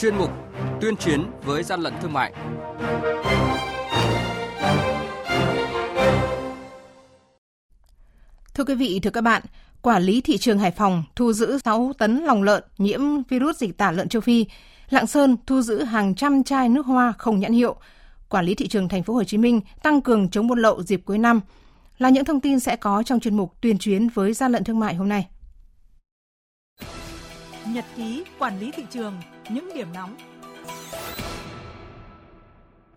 chuyên mục Tuyên chiến với gian lận thương mại. Thưa quý vị, thưa các bạn, Quản lý thị trường Hải Phòng thu giữ 6 tấn lòng lợn nhiễm virus dịch tả lợn châu Phi. Lạng Sơn thu giữ hàng trăm chai nước hoa không nhãn hiệu. Quản lý thị trường thành phố Hồ Chí Minh tăng cường chống buôn lậu dịp cuối năm. Là những thông tin sẽ có trong chuyên mục tuyên chiến với gian lận thương mại hôm nay. Nhật ký quản lý thị trường, những điểm nóng.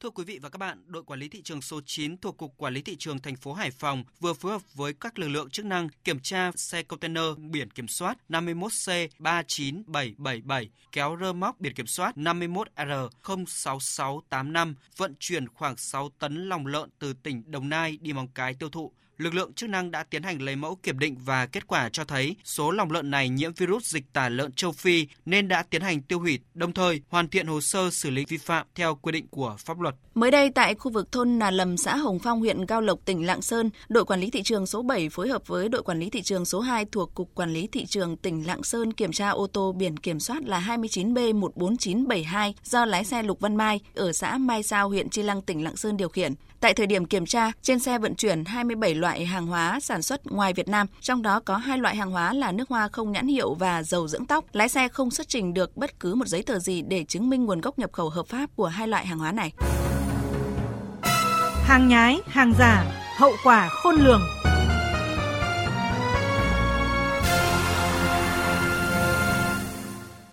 Thưa quý vị và các bạn, đội quản lý thị trường số 9 thuộc Cục Quản lý thị trường thành phố Hải Phòng vừa phối hợp với các lực lượng chức năng kiểm tra xe container biển kiểm soát 51C 39777 kéo rơ móc biển kiểm soát 51R 06685 vận chuyển khoảng 6 tấn lòng lợn từ tỉnh Đồng Nai đi Móng Cái tiêu thụ lực lượng chức năng đã tiến hành lấy mẫu kiểm định và kết quả cho thấy số lòng lợn này nhiễm virus dịch tả lợn châu Phi nên đã tiến hành tiêu hủy, đồng thời hoàn thiện hồ sơ xử lý vi phạm theo quy định của pháp luật. Mới đây tại khu vực thôn Nà Lầm, xã Hồng Phong, huyện Cao Lộc, tỉnh Lạng Sơn, đội quản lý thị trường số 7 phối hợp với đội quản lý thị trường số 2 thuộc Cục Quản lý thị trường tỉnh Lạng Sơn kiểm tra ô tô biển kiểm soát là 29B14972 do lái xe Lục Văn Mai ở xã Mai Sao, huyện Chi Lăng, tỉnh Lạng Sơn điều khiển. Tại thời điểm kiểm tra, trên xe vận chuyển 27 loại hàng hóa sản xuất ngoài Việt Nam, trong đó có hai loại hàng hóa là nước hoa không nhãn hiệu và dầu dưỡng tóc. Lái xe không xuất trình được bất cứ một giấy tờ gì để chứng minh nguồn gốc nhập khẩu hợp pháp của hai loại hàng hóa này. Hàng nhái, hàng giả, hậu quả khôn lường.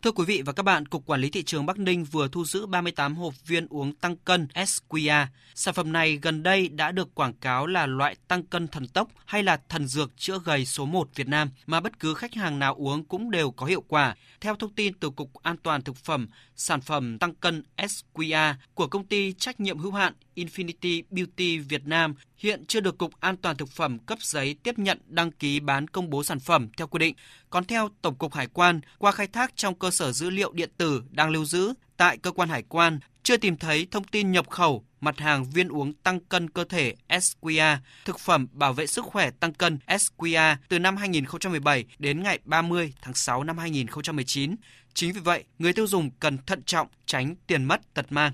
Thưa quý vị và các bạn, Cục Quản lý Thị trường Bắc Ninh vừa thu giữ 38 hộp viên uống tăng cân SQA. Sản phẩm này gần đây đã được quảng cáo là loại tăng cân thần tốc hay là thần dược chữa gầy số 1 Việt Nam mà bất cứ khách hàng nào uống cũng đều có hiệu quả. Theo thông tin từ Cục An toàn Thực phẩm, sản phẩm tăng cân SQA của công ty trách nhiệm hữu hạn Infinity Beauty Việt Nam hiện chưa được Cục An toàn Thực phẩm cấp giấy tiếp nhận đăng ký bán công bố sản phẩm theo quy định. Còn theo Tổng cục Hải quan, qua khai thác trong cơ sở dữ liệu điện tử đang lưu giữ tại cơ quan hải quan, chưa tìm thấy thông tin nhập khẩu mặt hàng viên uống tăng cân cơ thể SQA, thực phẩm bảo vệ sức khỏe tăng cân SQA từ năm 2017 đến ngày 30 tháng 6 năm 2019. Chính vì vậy, người tiêu dùng cần thận trọng tránh tiền mất tật mang.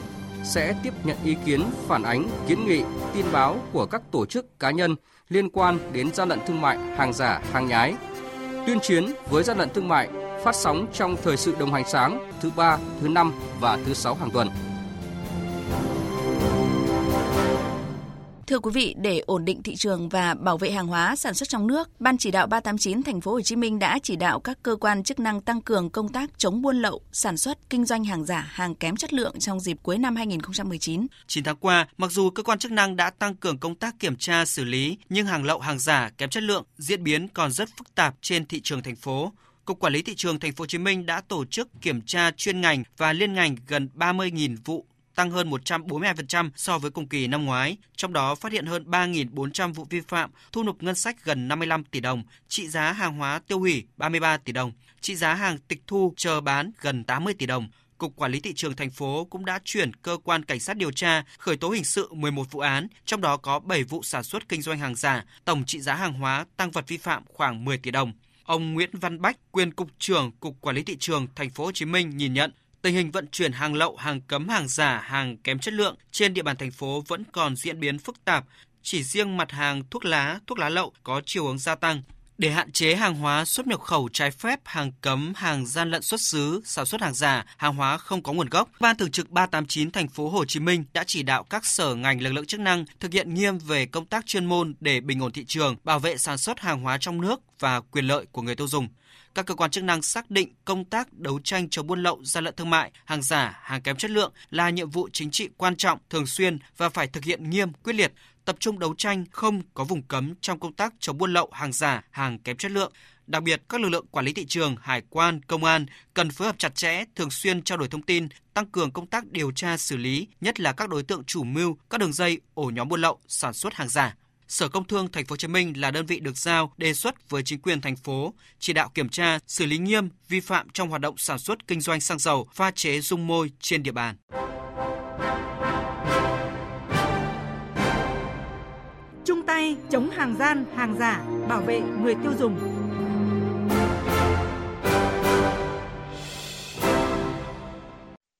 sẽ tiếp nhận ý kiến, phản ánh, kiến nghị, tin báo của các tổ chức cá nhân liên quan đến gian lận thương mại, hàng giả, hàng nhái. Tuyên chiến với gian lận thương mại phát sóng trong thời sự đồng hành sáng thứ ba, thứ năm và thứ sáu hàng tuần. Thưa quý vị, để ổn định thị trường và bảo vệ hàng hóa sản xuất trong nước, Ban chỉ đạo 389 thành phố Hồ Chí Minh đã chỉ đạo các cơ quan chức năng tăng cường công tác chống buôn lậu, sản xuất, kinh doanh hàng giả, hàng kém chất lượng trong dịp cuối năm 2019. 9 tháng qua, mặc dù cơ quan chức năng đã tăng cường công tác kiểm tra xử lý, nhưng hàng lậu hàng giả kém chất lượng diễn biến còn rất phức tạp trên thị trường thành phố. Cục Quản lý thị trường thành phố Hồ Chí Minh đã tổ chức kiểm tra chuyên ngành và liên ngành gần 30.000 vụ tăng hơn 142% so với cùng kỳ năm ngoái, trong đó phát hiện hơn 3.400 vụ vi phạm, thu nộp ngân sách gần 55 tỷ đồng, trị giá hàng hóa tiêu hủy 33 tỷ đồng, trị giá hàng tịch thu chờ bán gần 80 tỷ đồng. Cục Quản lý thị trường thành phố cũng đã chuyển cơ quan cảnh sát điều tra khởi tố hình sự 11 vụ án, trong đó có 7 vụ sản xuất kinh doanh hàng giả, tổng trị giá hàng hóa tăng vật vi phạm khoảng 10 tỷ đồng. Ông Nguyễn Văn Bách, quyền cục trưởng Cục Quản lý thị trường thành phố Hồ Chí Minh nhìn nhận tình hình vận chuyển hàng lậu, hàng cấm, hàng giả, hàng kém chất lượng trên địa bàn thành phố vẫn còn diễn biến phức tạp. Chỉ riêng mặt hàng thuốc lá, thuốc lá lậu có chiều hướng gia tăng. Để hạn chế hàng hóa xuất nhập khẩu trái phép, hàng cấm, hàng gian lận xuất xứ, sản xuất hàng giả, hàng hóa không có nguồn gốc, Ban Thường trực 389 thành phố Hồ Chí Minh đã chỉ đạo các sở ngành lực lượng chức năng thực hiện nghiêm về công tác chuyên môn để bình ổn thị trường, bảo vệ sản xuất hàng hóa trong nước và quyền lợi của người tiêu dùng các cơ quan chức năng xác định công tác đấu tranh chống buôn lậu, gian lận thương mại, hàng giả, hàng kém chất lượng là nhiệm vụ chính trị quan trọng, thường xuyên và phải thực hiện nghiêm, quyết liệt, tập trung đấu tranh không có vùng cấm trong công tác chống buôn lậu, hàng giả, hàng kém chất lượng, Đặc biệt, các lực lượng quản lý thị trường, hải quan, công an cần phối hợp chặt chẽ, thường xuyên trao đổi thông tin, tăng cường công tác điều tra xử lý, nhất là các đối tượng chủ mưu, các đường dây, ổ nhóm buôn lậu, sản xuất hàng giả. Sở Công Thương Thành phố Hồ Chí Minh là đơn vị được giao đề xuất với chính quyền thành phố chỉ đạo kiểm tra, xử lý nghiêm vi phạm trong hoạt động sản xuất kinh doanh xăng dầu, pha chế dung môi trên địa bàn. Chung tay chống hàng gian, hàng giả, bảo vệ người tiêu dùng.